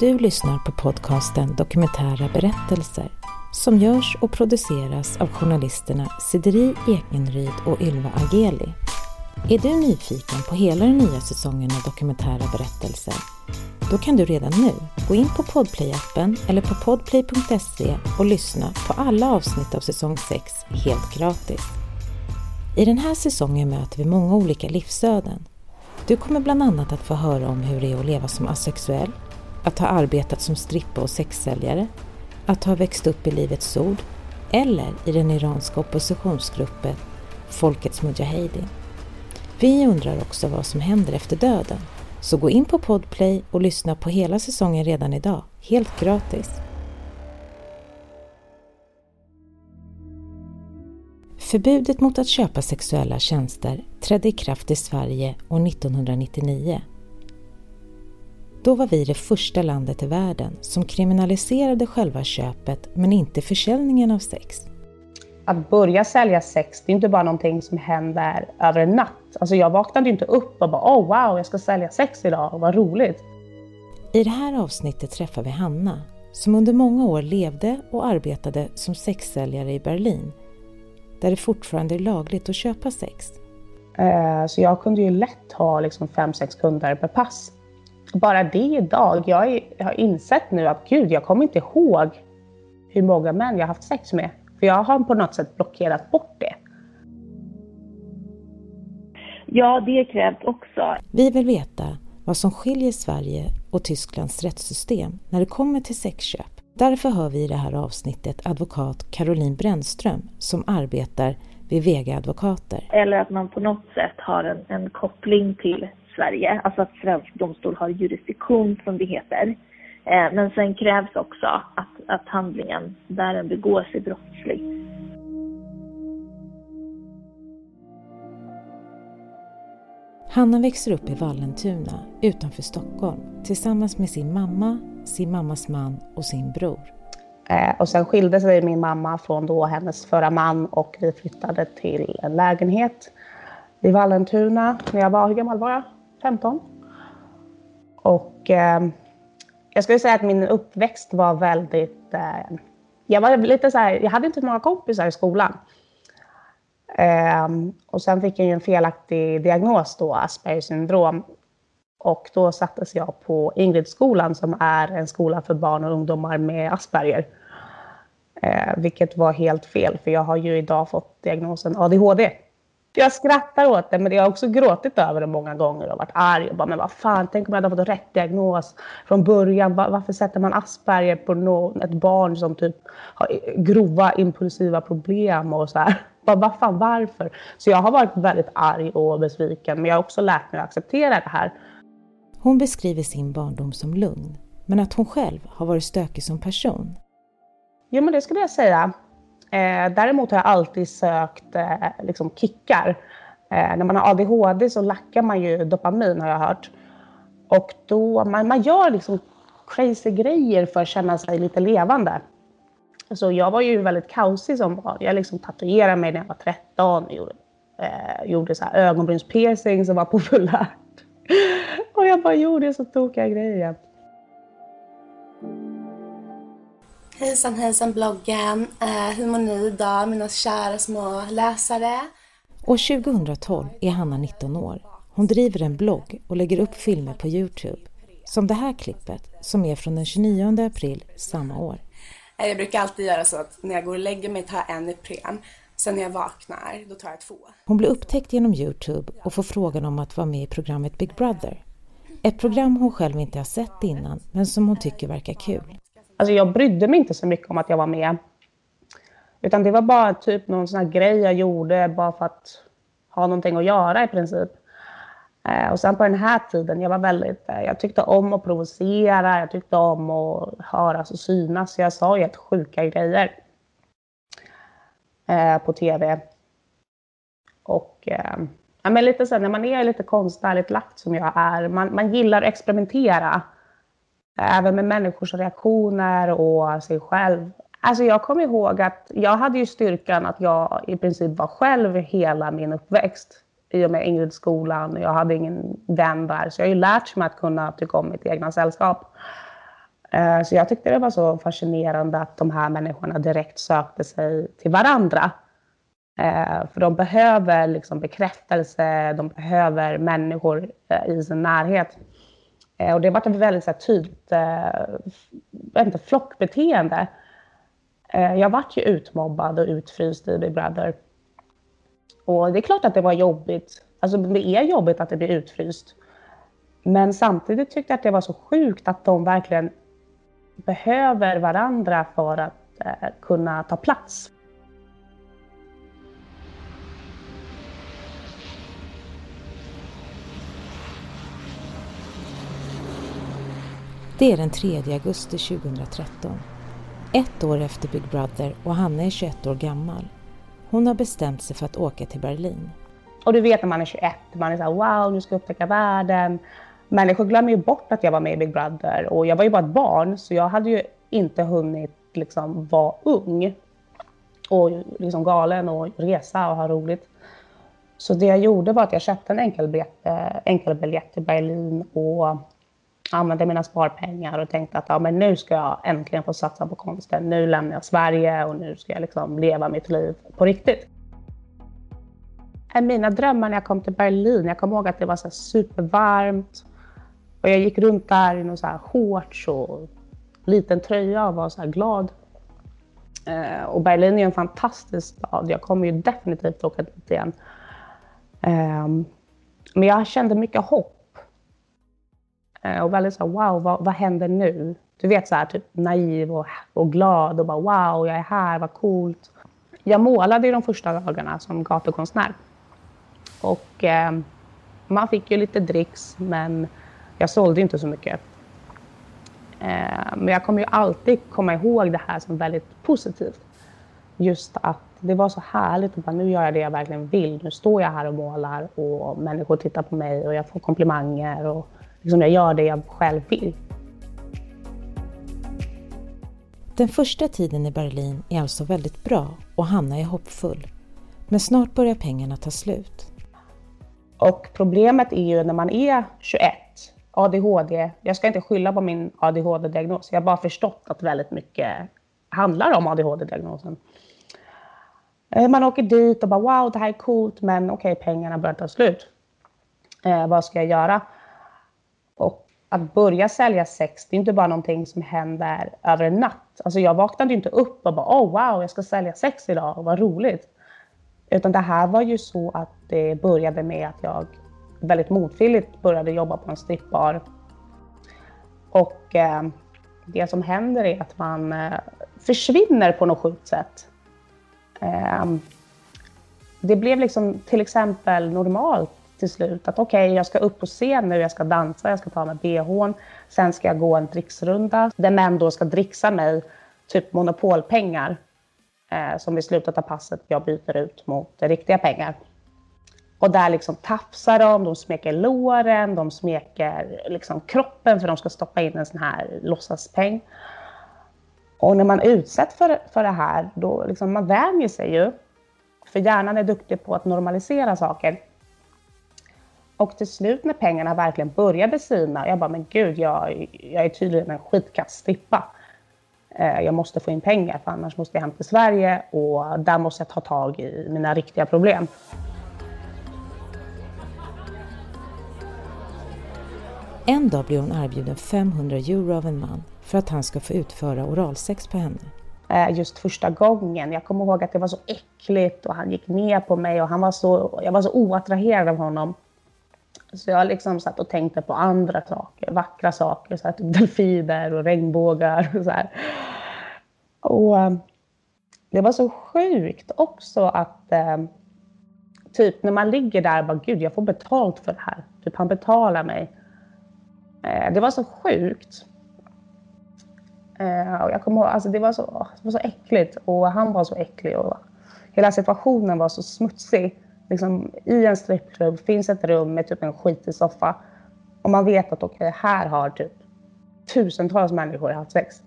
Du lyssnar på podcasten Dokumentära berättelser som görs och produceras av journalisterna Sideri Ekenryd och Ylva Ageli. Är du nyfiken på hela den nya säsongen av Dokumentära berättelser? Då kan du redan nu gå in på Podplay-appen eller på podplay.se och lyssna på alla avsnitt av säsong 6 helt gratis. I den här säsongen möter vi många olika livsöden. Du kommer bland annat att få höra om hur det är att leva som asexuell, att ha arbetat som strippa och sexsäljare, att ha växt upp i Livets Ord eller i den iranska oppositionsgruppen Folkets Mujahedin. Vi undrar också vad som händer efter döden. Så gå in på Podplay och lyssna på hela säsongen redan idag, helt gratis. Förbudet mot att köpa sexuella tjänster trädde i kraft i Sverige år 1999. Då var vi det första landet i världen som kriminaliserade själva köpet men inte försäljningen av sex. Att börja sälja sex, det är inte bara någonting som händer över en natt. Alltså jag vaknade inte upp och bara oh wow, jag ska sälja sex idag, vad roligt. I det här avsnittet träffar vi Hanna som under många år levde och arbetade som sexsäljare i Berlin där det fortfarande är lagligt att köpa sex. Eh, så jag kunde ju lätt ha liksom fem, sex kunder per pass. Bara det idag, jag har insett nu att gud, jag kommer inte ihåg hur många män jag haft sex med. För jag har på något sätt blockerat bort det. Ja, det krävs också. Vi vill veta vad som skiljer Sverige och Tysklands rättssystem när det kommer till sexköp. Därför hör vi i det här avsnittet advokat Caroline Brännström som arbetar vid Vega Advokater. Eller att man på något sätt har en, en koppling till Sverige, alltså att svensk domstol har jurisdiktion som det heter. Eh, men sen krävs också att, att handlingen där den begås är brottslig. Hanna växer upp i Vallentuna utanför Stockholm tillsammans med sin mamma, sin mammas man och sin bror. Eh, och sen skilde sig min mamma från då hennes förra man och vi flyttade till en lägenhet i Vallentuna när jag var, hur gammal var jag? 15. Och eh, jag skulle säga att min uppväxt var väldigt... Eh, jag var lite så här, jag hade inte många kompisar i skolan. Eh, och sen fick jag ju en felaktig diagnos då, Aspergers syndrom. Och då sattes jag på Ingridskolan som är en skola för barn och ungdomar med Asperger. Eh, vilket var helt fel, för jag har ju idag fått diagnosen ADHD. Jag skrattar åt det, men jag har också gråtit över det många gånger och varit arg. Och bara, men vad fan, tänk om jag hade fått rätt diagnos från början. Varför sätter man Asperger på någon, ett barn som typ har grova impulsiva problem och så här. Bara, vad fan, varför? Så jag har varit väldigt arg och besviken, men jag har också lärt mig att acceptera det här. Hon beskriver sin barndom som lugn, men att hon själv har varit stökig som person. Jo, men det skulle jag säga. Eh, däremot har jag alltid sökt eh, liksom kickar. Eh, när man har ADHD så lackar man ju dopamin har jag hört. Och då, man, man gör liksom crazy grejer för att känna sig lite levande. Så jag var ju väldigt kaosig som barn. Jag liksom tatuerade mig när jag var 13. Gjorde, eh, gjorde så här ögonbrynspiercing som var populärt. Och jag bara gjorde så tokiga grejer. Hejsan hejsan bloggen! Eh, hur mår ni idag mina kära små läsare? År 2012 är Hanna 19 år. Hon driver en blogg och lägger upp filmer på Youtube. Som det här klippet som är från den 29 april samma år. Eh, jag brukar alltid göra så att när jag går och lägger mig tar jag en Ipren. Sen när jag vaknar, då tar jag två. Hon blir upptäckt genom Youtube och får frågan om att vara med i programmet Big Brother. Ett program hon själv inte har sett innan, men som hon tycker verkar kul. Alltså jag brydde mig inte så mycket om att jag var med. Utan det var bara typ någon sån här grej jag gjorde bara för att ha någonting att göra i princip. Eh, och sen på den här tiden, jag var väldigt, eh, jag tyckte om att provocera, jag tyckte om att höras och synas. Så jag sa ju helt sjuka grejer eh, på tv. Och eh, ja, men lite så när man är lite konstnärligt lagt som jag är, man, man gillar att experimentera. Även med människors reaktioner och sig själv. Alltså jag kommer ihåg att jag hade ju styrkan att jag i princip var själv hela min uppväxt. I och med Ingridskolan. Jag hade ingen vän där. Så jag har ju lärt mig att kunna tycka om mitt egna sällskap. Eh, så jag tyckte det var så fascinerande att de här människorna direkt sökte sig till varandra. Eh, för de behöver liksom bekräftelse, de behöver människor eh, i sin närhet. Eh, och det varit ett väldigt så här, tydligt eh, inte, flockbeteende. Eh, jag vart ju utmobbad och utfryst i Big Brother. Och det är klart att det var jobbigt. Alltså det är jobbigt att det blir utfryst. Men samtidigt tyckte jag att det var så sjukt att de verkligen behöver varandra för att eh, kunna ta plats. Det är den 3 augusti 2013. Ett år efter Big Brother och Hanna är 21 år gammal. Hon har bestämt sig för att åka till Berlin. Och du vet när man är 21, man är så här, wow, nu ska jag upptäcka världen människor glömmer ju bort att jag var med i Big Brother och jag var ju bara ett barn så jag hade ju inte hunnit liksom vara ung och liksom galen och resa och ha roligt. Så det jag gjorde var att jag köpte en enkelbiljett, eh, enkelbiljett till Berlin och använde mina sparpengar och tänkte att ja, men nu ska jag äntligen få satsa på konsten. Nu lämnar jag Sverige och nu ska jag liksom leva mitt liv på riktigt. Mina drömmar när jag kom till Berlin, jag kommer ihåg att det var så supervarmt. Och jag gick runt där i någon så här shorts och liten tröja och var så här glad. Eh, och Berlin är en fantastisk stad. Jag kommer ju definitivt åka dit igen. Ehm, men jag kände mycket hopp. Eh, och väldigt så här, wow, vad, vad händer nu? Du vet så här, typ naiv och, och glad och bara wow, jag är här, vad coolt. Jag målade ju de första dagarna som gatukonstnär. Och eh, man fick ju lite dricks, men jag sålde inte så mycket. Eh, men jag kommer ju alltid komma ihåg det här som väldigt positivt. Just att det var så härligt att bara, nu gör jag det jag verkligen vill. Nu står jag här och målar och människor tittar på mig och jag får komplimanger och liksom jag gör det jag själv vill. Den första tiden i Berlin är alltså väldigt bra och Hanna är hoppfull. Men snart börjar pengarna ta slut. Och problemet är ju när man är 21 ADHD, jag ska inte skylla på min ADHD-diagnos. Jag har bara förstått att väldigt mycket handlar om ADHD-diagnosen. Eh, man åker dit och bara wow, det här är coolt, men okej, okay, pengarna börjar ta slut. Eh, vad ska jag göra? Att börja sälja sex, det är inte bara någonting som händer över en natt. Alltså jag vaknade inte upp och bara oh wow, jag ska sälja sex idag, vad roligt. Utan det här var ju så att det började med att jag väldigt motvilligt började jobba på en strippbar. Och eh, det som händer är att man eh, försvinner på något sjukt sätt. Eh, det blev liksom till exempel normalt till slut att okej, okay, jag ska upp på scen nu, jag ska dansa, jag ska ta med bhn, sen ska jag gå en dricksrunda där män då ska dricksa mig typ monopolpengar eh, som vid slutet av passet jag byter ut mot riktiga pengar. Och där liksom tafsar de, de smeker låren, de smeker liksom kroppen för de ska stoppa in en sån här låtsaspeng. Och när man utsätts för, för det här, då liksom man vänjer sig ju. För hjärnan är duktig på att normalisera saker. Och till slut när pengarna verkligen började sina, jag bara, men gud, jag, jag är tydligen en skitkass strippa. Eh, jag måste få in pengar, för annars måste jag hem till Sverige och där måste jag ta tag i mina riktiga problem. En dag blir hon erbjuden 500 euro av en man för att han ska få utföra oralsex på henne. Eh, just första gången. Jag kommer ihåg att det var så äckligt och han gick ner på mig och han var så, jag var så oattraherad av honom. Så jag liksom satt och tänkte på andra saker, vackra saker, så här, typ delfiner och regnbågar och så här. Och eh, det var så sjukt också att eh, typ när man ligger där och bara gud jag får betalt för det här. Typ han betalar mig. Eh, det var så sjukt. Eh, och jag kommer ihåg, alltså det var, så, det var så äckligt och han var så äcklig och hela situationen var så smutsig. Liksom, I en strippklubb finns ett rum med typ en skitig soffa och man vet att okej, okay, här har typ tusentals människor haft sex.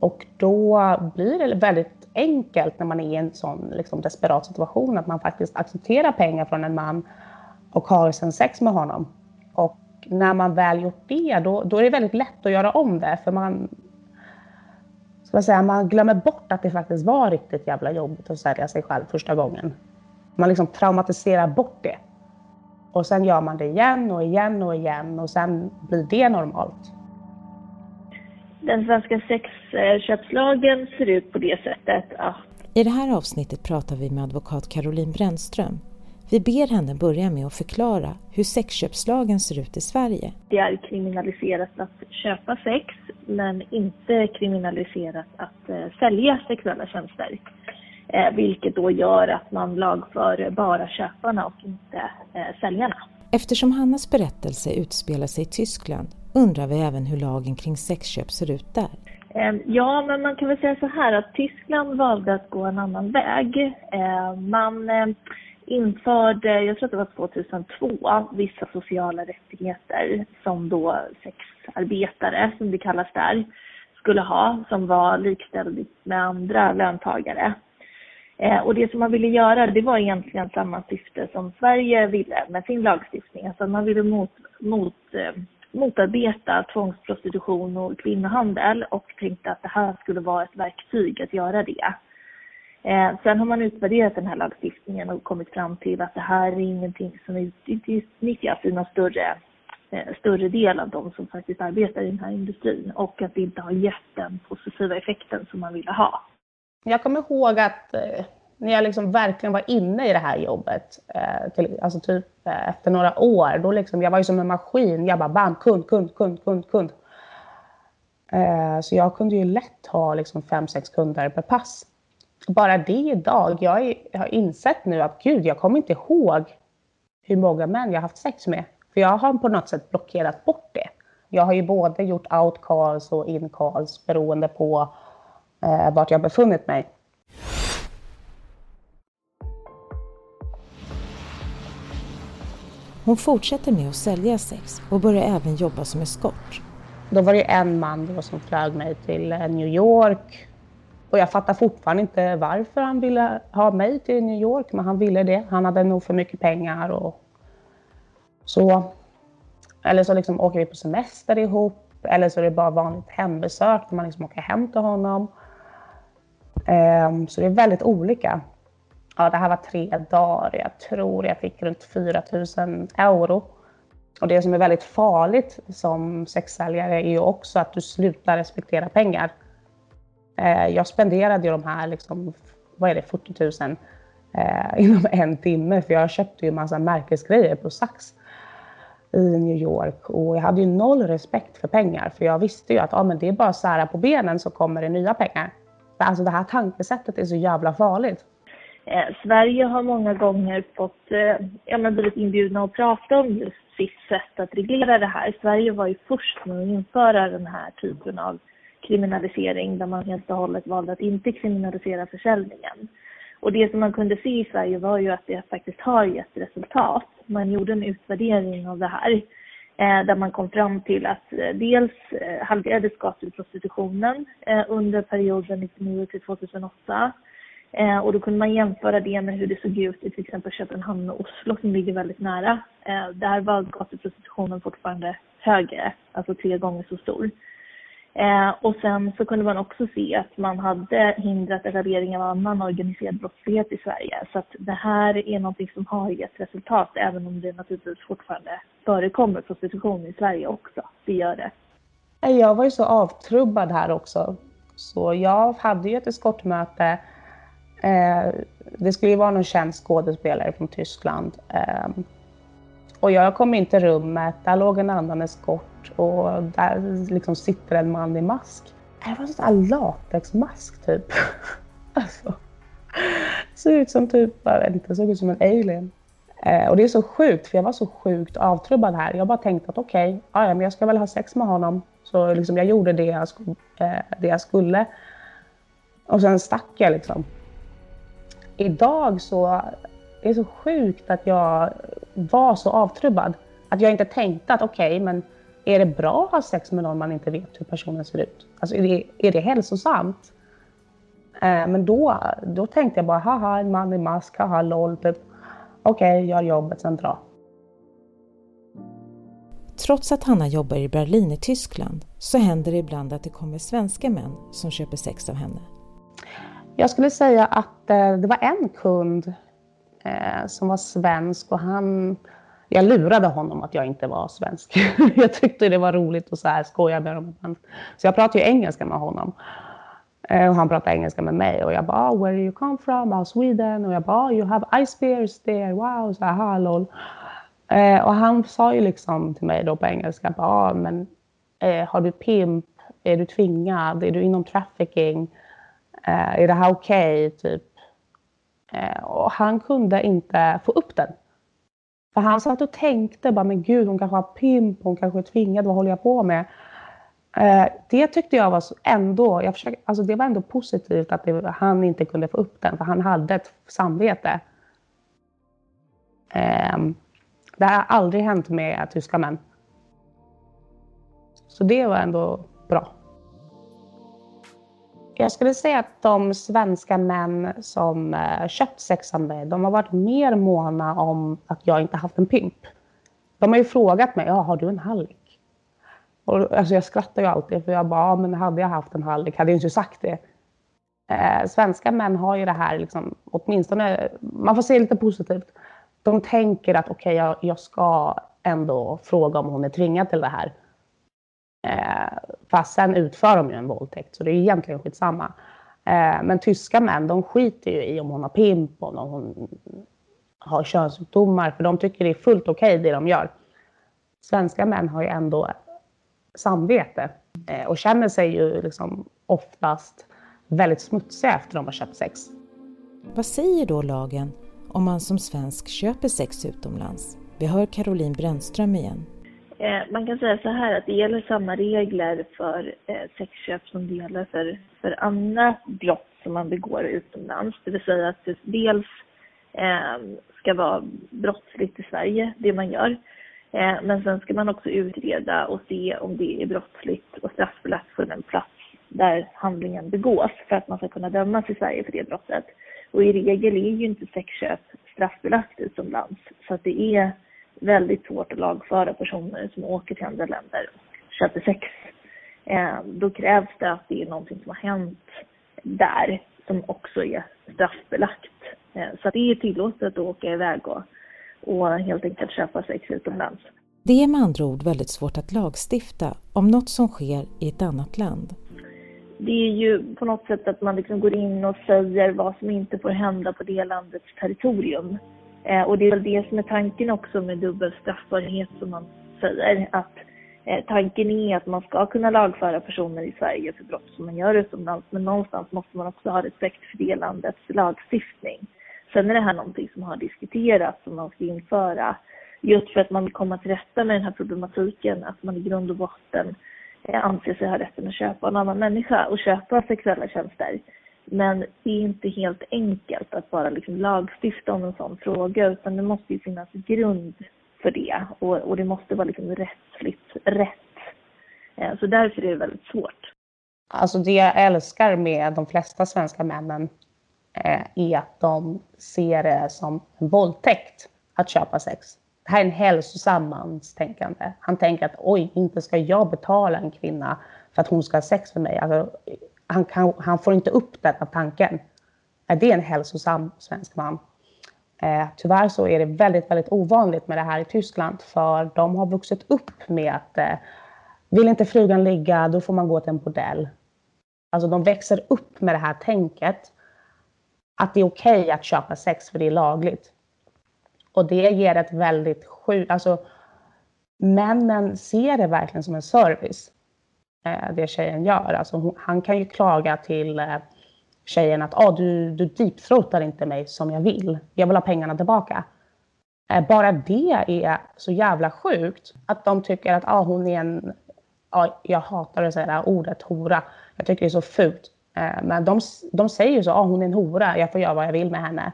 Och då blir det väldigt enkelt när man är i en sån liksom, desperat situation att man faktiskt accepterar pengar från en man och har sen sex med honom. Och när man väl gjort det, då, då är det väldigt lätt att göra om det. För man, ska säga, man glömmer bort att det faktiskt var riktigt jävla jobbigt att sälja sig själv första gången. Man liksom traumatiserar bort det. Och sen gör man det igen och igen och igen och sen blir det normalt. Den svenska sexköpslagen ser ut på det sättet att... I det här avsnittet pratar vi med advokat Caroline Brännström. Vi ber henne börja med att förklara hur sexköpslagen ser ut i Sverige. Det är kriminaliserat att köpa sex, men inte kriminaliserat att eh, sälja sexuella tjänster. Eh, vilket då gör att man lagför bara köparna och inte eh, säljarna. Eftersom Hannas berättelse utspelar sig i Tyskland undrar vi även hur lagen kring sexköp ser ut där. Ja, men man kan väl säga så här att Tyskland valde att gå en annan väg. Man införde, jag tror att det var 2002, vissa sociala rättigheter som då sexarbetare, som det kallas där, skulle ha, som var likställd med andra löntagare. Eh, och det som man ville göra, det var egentligen samma syfte som Sverige ville med sin lagstiftning. Alltså man ville mot, mot, eh, motarbeta tvångsprostitution och kvinnohandel och tänkte att det här skulle vara ett verktyg att göra det. Eh, sen har man utvärderat den här lagstiftningen och kommit fram till att det här är ingenting som utnyttjas i någon större, eh, större del av de som faktiskt arbetar i den här industrin och att det inte har gett den positiva effekten som man ville ha. Jag kommer ihåg att eh, när jag liksom verkligen var inne i det här jobbet, eh, till, alltså typ eh, efter några år, då liksom, jag var ju som en maskin. Jag bara bam, kund, kund, kund, kund, kund. Eh, så jag kunde ju lätt ha liksom fem, sex kunder per pass. Bara det idag, jag, är, jag har insett nu att gud, jag kommer inte ihåg hur många män jag har haft sex med. För jag har på något sätt blockerat bort det. Jag har ju både gjort out calls och in calls beroende på eh, vart jag befunnit mig. Hon fortsätter med att sälja sex och börjar även jobba som eskort. Då var det en man som flög mig till eh, New York. Och jag fattar fortfarande inte varför han ville ha mig till New York, men han ville det. Han hade nog för mycket pengar och så. Eller så liksom åker vi på semester ihop, eller så är det bara vanligt hembesök när man liksom åker hem till honom. Um, så det är väldigt olika. Ja, det här var tre dagar. Jag tror jag fick runt 4 000 euro. Och det som är väldigt farligt som sexsäljare är ju också att du slutar respektera pengar. Eh, jag spenderade ju de här, liksom, vad är det, 40 000 eh, inom en timme. För jag köpte ju massa märkesgrejer på Saks i New York och jag hade ju noll respekt för pengar för jag visste ju att ah, men det är bara att sära på benen så kommer det nya pengar. Alltså det här tankesättet är så jävla farligt. Eh, Sverige har många gånger fått, eh, ja men blivit inbjudna att prata om just sitt sätt att reglera det här. Sverige var ju först med att införa den här typen av kriminalisering där man helt och hållet valde att inte kriminalisera försäljningen. Och det som man kunde se i Sverige var ju att det faktiskt har gett resultat. Man gjorde en utvärdering av det här eh, där man kom fram till att eh, dels eh, halverades gatuprostitutionen under perioden 1999 till 2008. Och då kunde man jämföra det med hur det såg ut i till exempel Köpenhamn och Oslo som ligger väldigt nära. Där var gatuprostitutionen fortfarande högre, alltså tre gånger så stor. Eh, och sen så kunde man också se att man hade hindrat etablering av annan organiserad brottslighet i Sverige. Så att det här är någonting som har gett resultat, även om det naturligtvis fortfarande förekommer prostitution i Sverige också. Det gör det. Jag var ju så avtrubbad här också. Så jag hade ju ett eskortmöte. Eh, det skulle ju vara någon känd skådespelare från Tyskland. Eh, och jag kom in till rummet, där låg en annan eskort och där liksom sitter en man i mask. Det var en sån där latexmask typ. alltså, såg ut som typ, jag vet inte, såg ut som en alien. Eh, och det är så sjukt, för jag var så sjukt avtrubbad här. Jag bara tänkte att okej, okay, ja, men jag ska väl ha sex med honom. Så liksom, jag gjorde det jag, eh, det jag skulle. Och sen stack jag liksom. Idag så det är så sjukt att jag var så avtrubbad. Att jag inte tänkte att okej, okay, men är det bra att ha sex med någon man inte vet hur personen ser ut? Alltså är det, är det hälsosamt? Eh, men då, då tänkte jag bara, haha, en man i mask, haha, LOL, typ. Okej, okay, gör jobbet, sen dra. Trots att Hanna jobbar i Berlin i Tyskland så händer det ibland att det kommer svenska män som köper sex av henne. Jag skulle säga att eh, det var en kund eh, som var svensk och han... Jag lurade honom att jag inte var svensk. jag tyckte det var roligt att så här skoja med honom. Så jag pratade ju engelska med honom. Eh, och han pratade engelska med mig och jag bara oh, “Where you come from?” oh, “Sweden” och jag bara oh, “You have ice bears there, wow” så här, lol. Eh, och han sa ju liksom till mig då på engelska bara, men eh, har du pimp? Är du tvingad? Är du inom trafficking? Eh, är det här okej? Okay? Typ. Eh, och han kunde inte få upp den. För han satt och tänkte bara, men gud, hon kanske har pimp, hon kanske är tvingad, vad håller jag på med? Eh, det tyckte jag var ändå, jag försöker, alltså det var ändå positivt att det, han inte kunde få upp den, för han hade ett samvete. Eh, det har aldrig hänt med tyska män. Så det var ändå bra. Jag skulle säga att de svenska män som eh, köpt sex av mig, de har varit mer måna om att jag inte haft en pimp. De har ju frågat mig, ja, har du en hallick? Och, alltså jag skrattar ju alltid, för jag bara, ja, men hade jag haft en hallick hade jag inte sagt det. Eh, svenska män har ju det här, liksom, åtminstone, man får se lite positivt de tänker att okej, okay, jag, jag, ska ändå fråga om hon är tvingad till det här. Eh, fast sen utför de ju en våldtäkt, så det är egentligen skitsamma. Eh, men tyska män, de skiter ju i om hon har pimp, om hon har könssjukdomar, för de tycker det är fullt okej okay, det de gör. Svenska män har ju ändå samvete eh, och känner sig ju liksom oftast väldigt smutsiga efter de har köpt sex. Vad säger då lagen om man som svensk köper sex utomlands? Vi hör Caroline Brännström igen. Eh, man kan säga så här att det gäller samma regler för eh, sexköp som det gäller för, för andra brott som man begår utomlands. Det vill säga att det dels eh, ska vara brottsligt i Sverige, det man gör. Eh, men sen ska man också utreda och se om det är brottsligt och straffbelagt för den plats där handlingen begås för att man ska kunna dömas i Sverige för det brottet. Och i regel är ju inte sexköp straffbelagt utomlands. Så att det är väldigt svårt att lagföra personer som åker till andra länder och köper sex. Eh, då krävs det att det är någonting som har hänt där som också är straffbelagt. Eh, så att det är tillåtet att åka iväg och, och helt enkelt köpa sex utomlands. Det är med andra ord väldigt svårt att lagstifta om något som sker i ett annat land det är ju på något sätt att man liksom går in och säger vad som inte får hända på det landets territorium. Eh, och det är väl det som är tanken också med dubbel straffbarhet som man säger. Att eh, tanken är att man ska kunna lagföra personer i Sverige för brott som man gör utomlands. Men någonstans måste man också ha respekt för det landets lagstiftning. Sen är det här någonting som har diskuterats som man ska införa. Just för att man vill komma till rätta med den här problematiken. Att man i grund och botten eh, anser sig ha rätten att köpa en annan människa och köpa sexuella tjänster. Men det är inte helt enkelt att bara liksom lagstifta om en sån fråga utan det måste ju finnas grund för det och, och det måste vara liksom rättsligt rätt. Eh, så därför är det väldigt svårt. Alltså det jag älskar med de flesta svenska männen eh, är att de ser det som en våldtäkt att köpa sex det här är en hälsosam manstänkande. Han tänker att oj, inte ska jag betala en kvinna för att hon ska ha sex med mig. Alltså, han, kan, han får inte upp den tanken. Är det en hälsosam svensk man? Eh, tyvärr så är det väldigt, väldigt ovanligt med det här i Tyskland, för de har vuxit upp med att eh, vill inte frugan ligga, då får man gå till en bordell. Alltså de växer upp med det här tänket att det är okej okay att köpa sex för det är lagligt. Och det ger ett väldigt sjukt, alltså männen ser det verkligen som en service, Eh, det tjejen gör. Alltså hon, han kan ju klaga till eh, tjejen att ah, du, du deepthroatar inte mig som jag vill, jag vill ha pengarna tillbaka. Eh, bara det är så jävla sjukt, att de tycker att ah, hon är en, ah, jag hatar att säga det här ordet hora, jag tycker det är så fult. Eh, men de, de säger ju så, ah, hon är en hora, jag får göra vad jag vill med henne.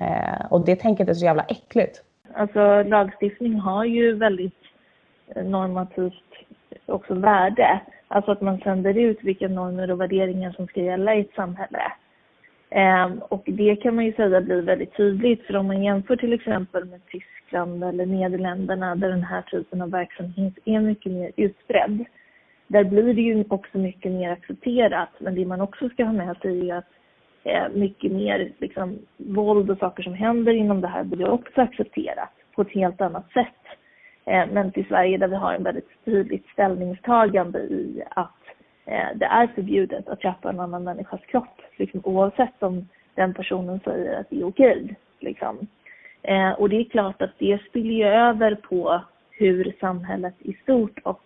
Eh, och det tänket är så jävla äckligt. Alltså lagstiftning har ju väldigt normativt också värde. Alltså att man sänder ut vilka normer och värderingar som ska gälla i ett samhälle. Ehm, och det kan man ju säga blir väldigt tydligt för om man jämför till exempel med Tyskland eller Nederländerna där den här typen av verksamhet är mycket mer utbredd. Där blir det ju också mycket mer accepterat men det man också ska ha med sig är att eh, mycket mer liksom, våld och saker som händer inom det här blir också accepterat på ett helt annat sätt. Eh, men till Sverige där vi har en väldigt tydligt ställningstagande i att eh, det är förbjudet att köpa en annan människas kropp, liksom, oavsett om den personen säger att det är okej. Liksom. Eh, och det är klart att det spiller ju över på hur samhället i stort och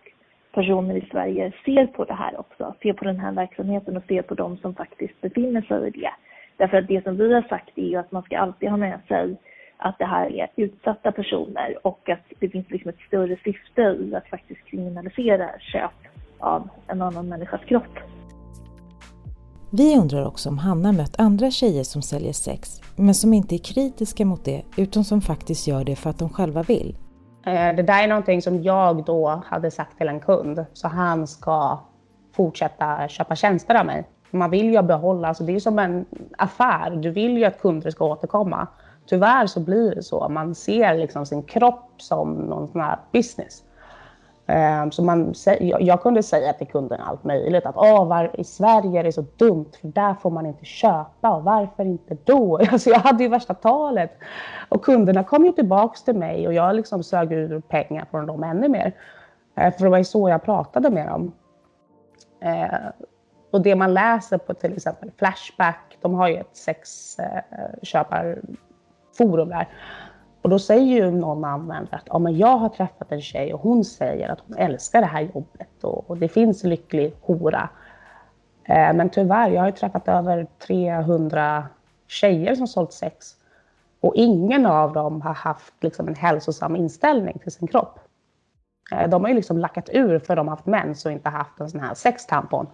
personer i Sverige ser på det här också, ser på den här verksamheten och ser på de som faktiskt befinner sig i det. Därför att det som vi har sagt är ju att man ska alltid ha med sig att det här är utsatta personer och att det finns liksom ett större syfte i att faktiskt kriminalisera köp av en annan människas kropp. Vi undrar också om Hanna mött andra tjejer som säljer sex, men som inte är kritiska mot det, utan som faktiskt gör det för att de själva vill. Eh, det där är någonting som jag då hade sagt till en kund, så han ska fortsätta köpa tjänster av mig. Man vill ju behålla, alltså det är som en affär, du vill ju att kunder ska återkomma. Tyvärr så blir det så, man ser liksom sin kropp som någon sån här business. Ehm, så man, jag kunde säga till kunden allt möjligt. Att oh, var, i Sverige är det så dumt för där får man inte köpa. Och varför inte då? Alltså jag hade ju värsta talet. Och kunderna kom ju tillbaks till mig och jag liksom sög ur pengar från dem ännu mer. Ehm, för det var ju så jag pratade med dem. Ehm, och det man läser på till exempel Flashback, de har ju ett sexköpar... Eh, forum där. Och då säger ju någon användare att ja, men jag har träffat en tjej och hon säger att hon älskar det här jobbet och, och det finns lycklig hora. Eh, men tyvärr, jag har ju träffat över 300 tjejer som sålt sex och ingen av dem har haft liksom, en hälsosam inställning till sin kropp. Eh, de har ju liksom lackat ur för de har haft mens och inte haft en sån här sextampon.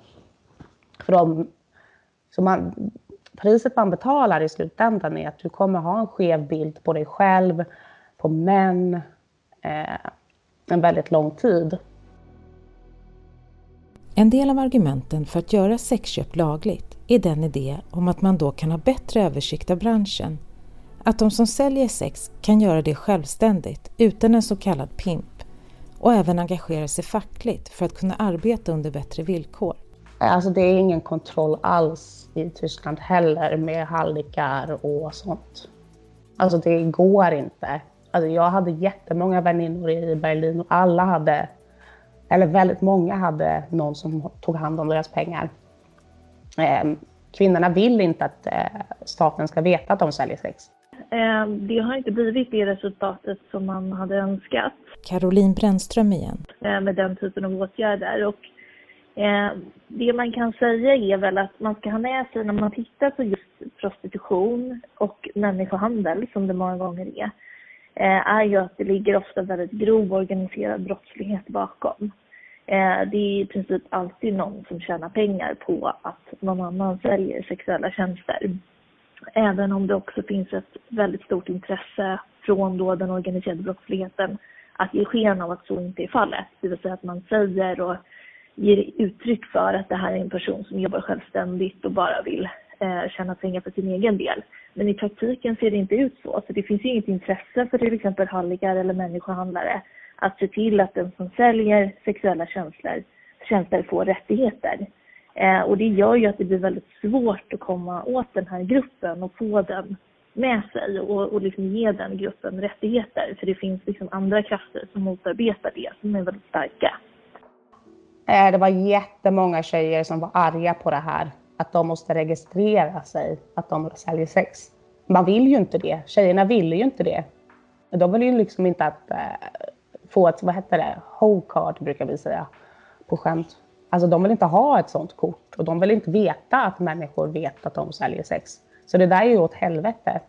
För de, så man, priset man betalar i slutändan är att du kommer ha en skev bild på dig själv, på män, eh, en väldigt lång tid. En del av argumenten för att göra sexköp lagligt är den idé om att man då kan ha bättre översikt av branschen. Att de som säljer sex kan göra det självständigt utan en så kallad pimp och även engagera sig fackligt för att kunna arbeta under bättre villkor. Alltså det är ingen kontroll alls i Tyskland heller med hallickar och sånt. Alltså det går inte. Alltså jag hade jättemånga väninnor i Berlin och alla hade, eller väldigt många hade någon som tog hand om deras pengar. Ehm, kvinnorna vill inte att eh, staten ska veta att de säljer sex. Ehm, det har inte blivit det resultatet som man hade önskat. Caroline Brännström igen. Ehm, med den typen av åtgärder. Och Eh, det man kan säga är väl att man ska ha med sig när man tittar på just prostitution och människohandel, som det många gånger är, eh, är ju att det ligger ofta väldigt grov organiserad brottslighet bakom. Eh, det är i princip alltid någon som tjänar pengar på att någon annan säljer sexuella tjänster. Även om det också finns ett väldigt stort intresse från då den organiserade brottsligheten att ge sken av att så inte är fallet. Det vill säga att man säger och ger uttryck för att det här är en person som jobbar självständigt och bara vill eh, tjäna pengar för sin egen del. Men i praktiken ser det inte ut så. Så det finns ju inget intresse för till exempel halligar eller människohandlare att se till att den som säljer sexuella tjänster, tjänster får rättigheter. Eh, och det gör ju att det blir väldigt svårt att komma åt den här gruppen och få den med sig och, och liksom ge den gruppen rättigheter. För det finns liksom andra krafter som motarbetar det, som är väldigt starka. Eh, det var jättemånga tjejer som var arga på det här. Att de måste registrera sig, att de säljer sex. Man vill ju inte det. Tjejerna ville ju inte det. De vill ju liksom inte att, eh, få ett, vad heter det, ho-card brukar vi säga på skämt. Alltså de vill inte ha ett sånt kort och de vill inte veta att människor vet att de säljer sex. Så det där är ju åt helvete.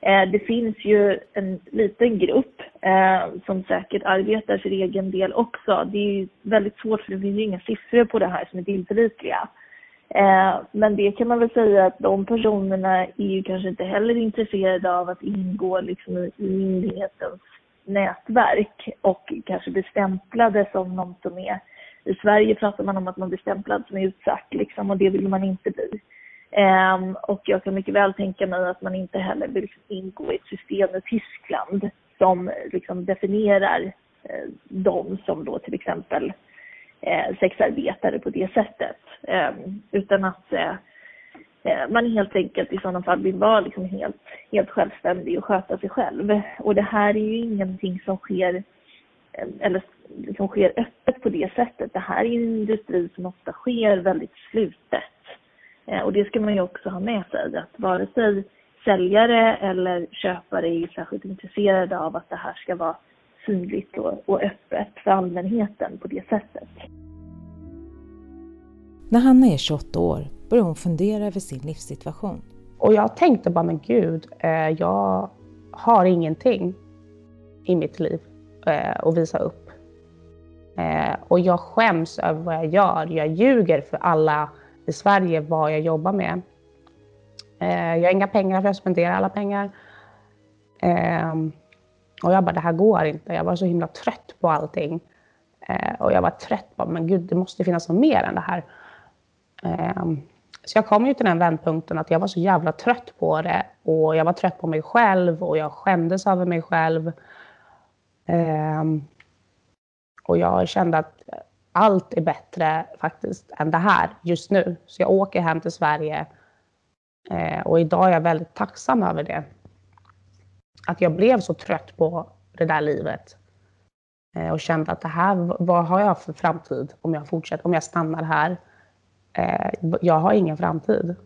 Eh, det finns ju en liten grupp eh, som säkert arbetar för egen del också. Det är ju väldigt svårt för det finns ju inga siffror på det här som är tillförlitliga. Eh, men det kan man väl säga att de personerna är ju kanske inte heller intresserade av att ingå liksom i myndighetens nätverk och kanske bli stämplade som någon som är... I Sverige pratar man om att man blir stämplad som är utsatt liksom och det vill man inte bli. Um, och jag kan mycket väl tänka mig att man inte heller vill ingå i ett system i Tyskland som liksom definierar uh, dem som då till exempel uh, sexarbetare på det sättet. Um, utan att uh, man helt enkelt i sådana fall vill vara liksom helt, helt självständig och sköta sig själv. Och det här är ju ingenting som sker eller som sker öppet på det sättet. Det här är en industri som ofta sker väldigt slutet. Eh, och det ska man ju också ha med sig, att vare sig säljare eller köpare är särskilt intresserade av att det här ska vara synligt och, öppet för allmänheten på det sättet. När Hanna är 28 år börjar hon fundera över sin livssituation. Och jag tänkte bara, men gud, eh, jag har ingenting i mitt liv eh, att visa upp. Och jag skäms över vad jag gör. Jag ljuger för alla i Sverige vad jag jobbar med. Eh, jag har inga pengar för jag spenderar alla pengar. Eh, och jag bara, det här går inte. Jag var så himla trött på allting. Eh, och jag var trött på, men gud, det måste finnas något mer än det här. Ehm, så jag kom ju till den vändpunkten att jag var så jävla trött på det. Och jag var trött på mig själv och jag skämdes över mig själv. Ehm, och jag kände att allt är bättre faktiskt än det här just nu. Så jag åker hem till Sverige eh, och idag är jag väldigt tacksam över det. Att jag blev så trött på det där livet eh, och kände att det här, vad har jag för framtid om jag fortsätter, om jag stannar här? Eh, jag har ingen framtid.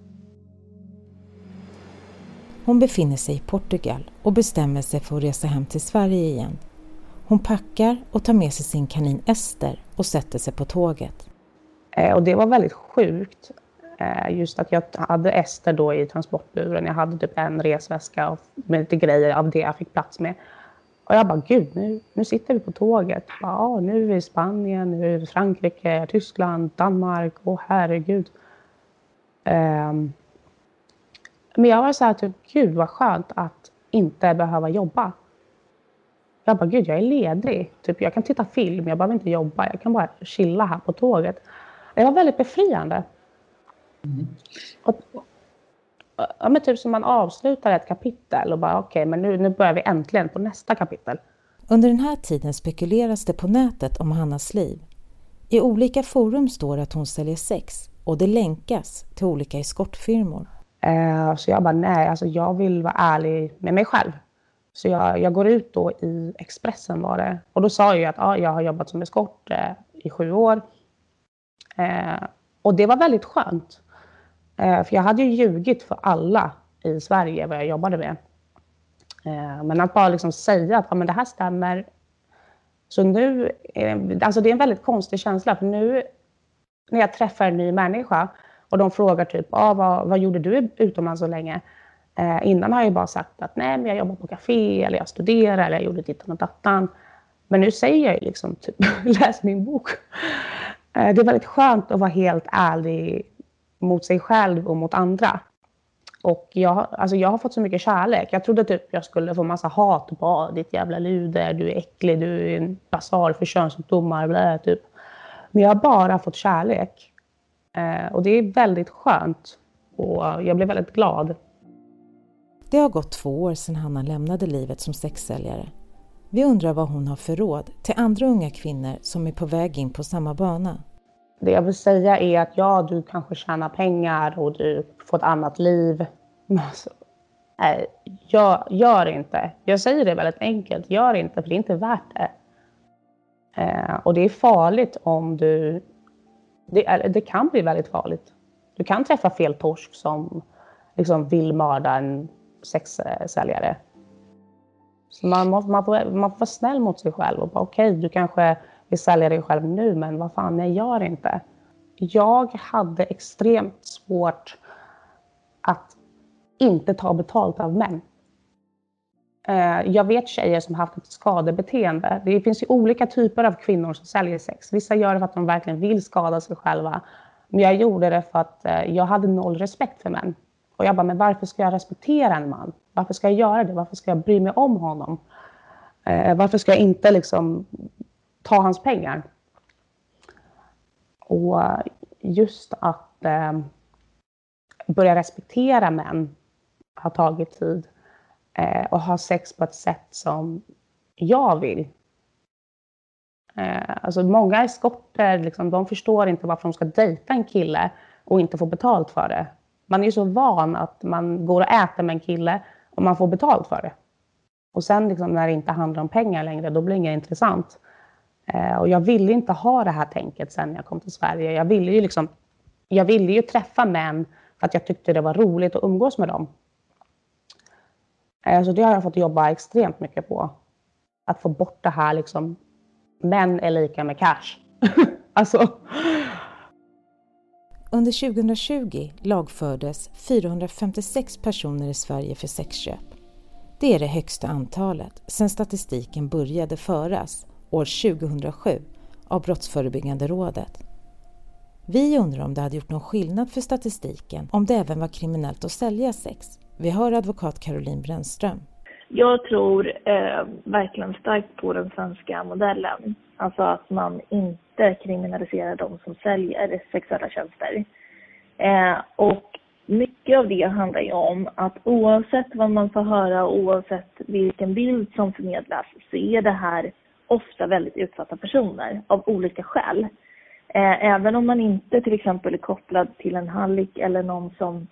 Hon befinner sig i Portugal och bestämmer sig för att resa hem till Sverige igen hon packar och tar med sig sin kanin Ester och sätter sig på tåget. Eh, och det var väldigt sjukt. Eh, just att jag hade Ester då i transportburen. Jag hade typ en resväska med lite grejer av det jag fick plats med. Och jag bara, gud, nu, nu sitter vi på tåget. Bara, ah, nu är vi i Spanien, nu är vi i Frankrike, Tyskland, Danmark. Åh oh, herregud. Um, men jag var så här, typ, gud vad skönt att inte behöva jobba. Jag bara, gud jag är ledig. Typ, jag kan titta film, jag behöver inte jobba. Jag kan bara chilla här på tåget. Det var väldigt befriande. Mm. Och, ja, men typ som man avslutar ett kapitel och bara okej, okay, men nu, nu börjar vi äntligen på nästa kapitel. Under den här tiden spekuleras det på nätet om Hannas liv. I olika forum står det att hon säljer sex och det länkas till olika eskortfirmor. Eh, så jag bara, nej, alltså jag vill vara ärlig med mig själv. Så jag, jag, går ut då i Expressen var det. Och då sa jag att ah, jag har jobbat som eskort eh, i sju år. Eh, och det var väldigt skönt. Eh, för jag hade ju ljugit för alla i Sverige vad jag jobbade med. Eh, men att bara liksom säga att ah, men det här stämmer. Så nu, eh, alltså det är en väldigt konstig känsla. För nu när jag träffar en ny människa och de frågar typ, ah, vad, vad gjorde du utomlands så länge? Eh, innan har jag bara sagt att nej, men jag jobbar på café eller jag studerar eller jag gjorde dittan och dattan. Men nu säger jag ju liksom typ, läs min bok. Eh, det är väldigt skönt att vara helt ärlig mot sig själv och mot andra. Och jag, alltså jag har fått så mycket kärlek. Jag trodde typ jag skulle få massa hat. Typ, bara, ditt jävla luder, du är äcklig, du är en basar för könssjukdomar. Blä, typ. Men jag har bara fått kärlek. Eh, och det är väldigt skönt. Och jag blir väldigt glad det har gått två år sedan Hanna lämnade livet som sexsäljare. Vi undrar vad hon har för råd till andra unga kvinnor som är på väg in på samma bana. Det jag vill säga är att ja, du kanske tjänar pengar och du får ett annat liv. Men alltså, nej, gör, gör inte. Jag säger det väldigt enkelt. Gör inte, för det är inte värt det. Eh, och det är farligt om du... Det, det kan bli väldigt farligt. Du kan träffa fel torsk som liksom vill mörda en sexsäljare. Så man, man, man, får, man får vara snäll mot sig själv och bara okej, okay, du kanske vill sälja dig själv nu, men vad fan, nej, gör inte. Jag hade extremt svårt att inte ta betalt av män. Eh, jag vet tjejer som haft ett skadebeteende. Det finns ju olika typer av kvinnor som säljer sex. Vissa gör det för att de verkligen vill skada sig själva. Men jag gjorde det för att eh, jag hade noll respekt för män. Och jag bara, men varför ska jag respektera en man? Varför ska jag göra det? Varför ska jag bry mig om honom? Eh, varför ska jag inte liksom ta hans pengar? Och just att eh, börja respektera män har tagit tid. Eh, och ha sex på ett sätt som jag vill. Eh, alltså många eskorter, liksom, de förstår inte varför de ska dejta en kille och inte få betalt för det. Man är ju så van att man går och äter med en kille och man får betalt för det. Och sen liksom, när det inte handlar om pengar längre, då blir det inget intressant. Eh, och jag ville inte ha det här tänket sen jag kom till Sverige. Jag ville ju, liksom, jag ville ju träffa män för att jag tyckte det var roligt att umgås med dem. Eh, så det har jag fått jobba extremt mycket på. Att få bort det här liksom, män är lika med cash. alltså. Under 2020 lagfördes 456 personer i Sverige för sexköp. Det är det högsta antalet sedan statistiken började föras år 2007 av Brottsförebyggande rådet. Vi undrar om det hade gjort någon skillnad för statistiken om det även var kriminellt att sälja sex. Vi hör advokat Caroline Brännström. Jag tror eh, verkligen starkt på den svenska modellen. Alltså att man inte kriminalisera de som säljer sexuella tjänster. Eh, och mycket av det handlar ju om att oavsett vad man får höra, oavsett vilken bild som förmedlas, så är det här ofta väldigt utsatta personer av olika skäl. Eh, även om man inte till exempel är kopplad till en hallick eller någon som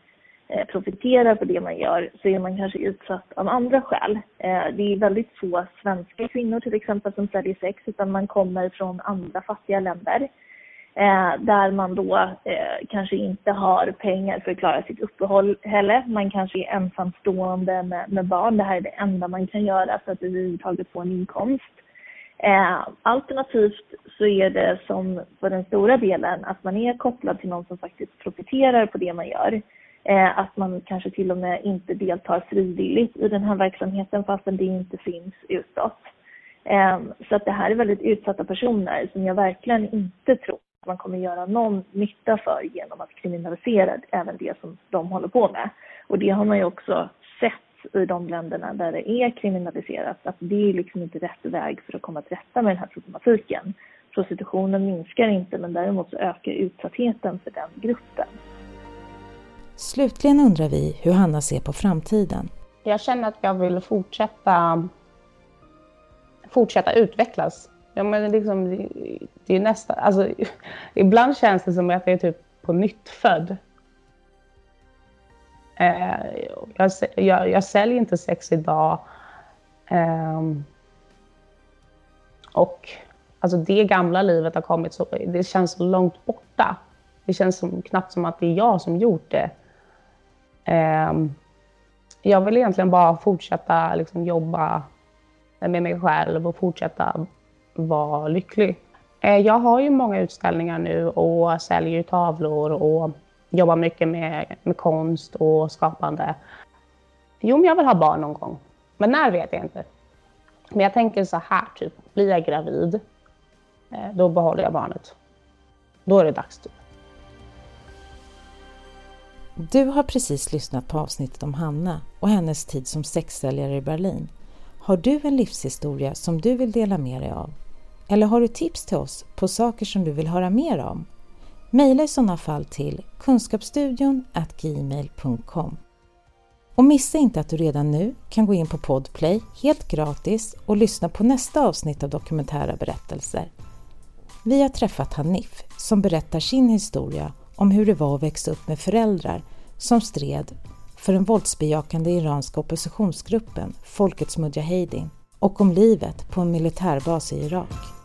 Eh, profiterar på det man gör så är man kanske utsatt av andra skäl. Eh, det är väldigt få svenska kvinnor till exempel som säljer sex utan man kommer från andra fattiga länder eh, där man då kanske inte har pengar för att klara sitt uppehälle. Man kanske är ensamstående med, barn. Det här är det enda man kan göra för att överhuvudtaget få en inkomst. Alternativt så är det som för den stora delen att man är kopplad till någon som faktiskt profiterar på det man gör. Eh, att man kanske till och med inte deltar frivilligt i den här verksamheten fastän det inte finns utåt. Eh, så att det här är väldigt utsatta personer som jag verkligen inte tror att man kommer göra någon nytta för genom att kriminalisera även det som de håller på med. Och det har man ju också sett i de länderna där det är kriminaliserat att det är liksom inte rätt väg för att komma till rätta med den här problematiken. Prostitutionen minskar inte men däremot så ökar utsattheten för den gruppen. Slutligen undrar vi hur Hanna ser på framtiden. Jag känner att jag vill fortsätta, fortsätta utvecklas. Ja, men liksom, det är nästa, alltså, ibland känns det som att jag är typ på nytt född. Eh, jag, jag, jag säljer inte sex idag. Eh, och alltså det gamla livet har kommit så, det känns så långt borta. Det känns som, knappt som att det är jag som gjort det. Eh, jag vill egentligen bara fortsätta liksom, jobba med mig själv och fortsätta vara lycklig. Eh, jag har ju många utställningar nu och säljer tavlor och jobbar mycket med, med konst och skapande. Jo, men jag vill ha barn någon gång. Men när vet jag inte. Men jag tänker så här, typ, blir jag gravid, eh, då behåller jag barnet. Då är det dags. Typ. Du har precis lyssnat på avsnittet om Hanna och hennes tid som sexsäljare i Berlin. Har du en livshistoria som du vill dela med dig av? Eller har du tips till oss på saker som du vill höra mer om? Maila i sådana fall till kunskapsstudion gmail.com. Och missa inte att du redan nu kan gå in på Podplay helt gratis och lyssna på nästa avsnitt av Dokumentära berättelser. Vi har träffat Hanif som berättar sin historia om hur det var att växa upp med föräldrar som stred för den våldsbejakande iranska oppositionsgruppen Folkets Mujahedin och om livet på en militärbas i Irak.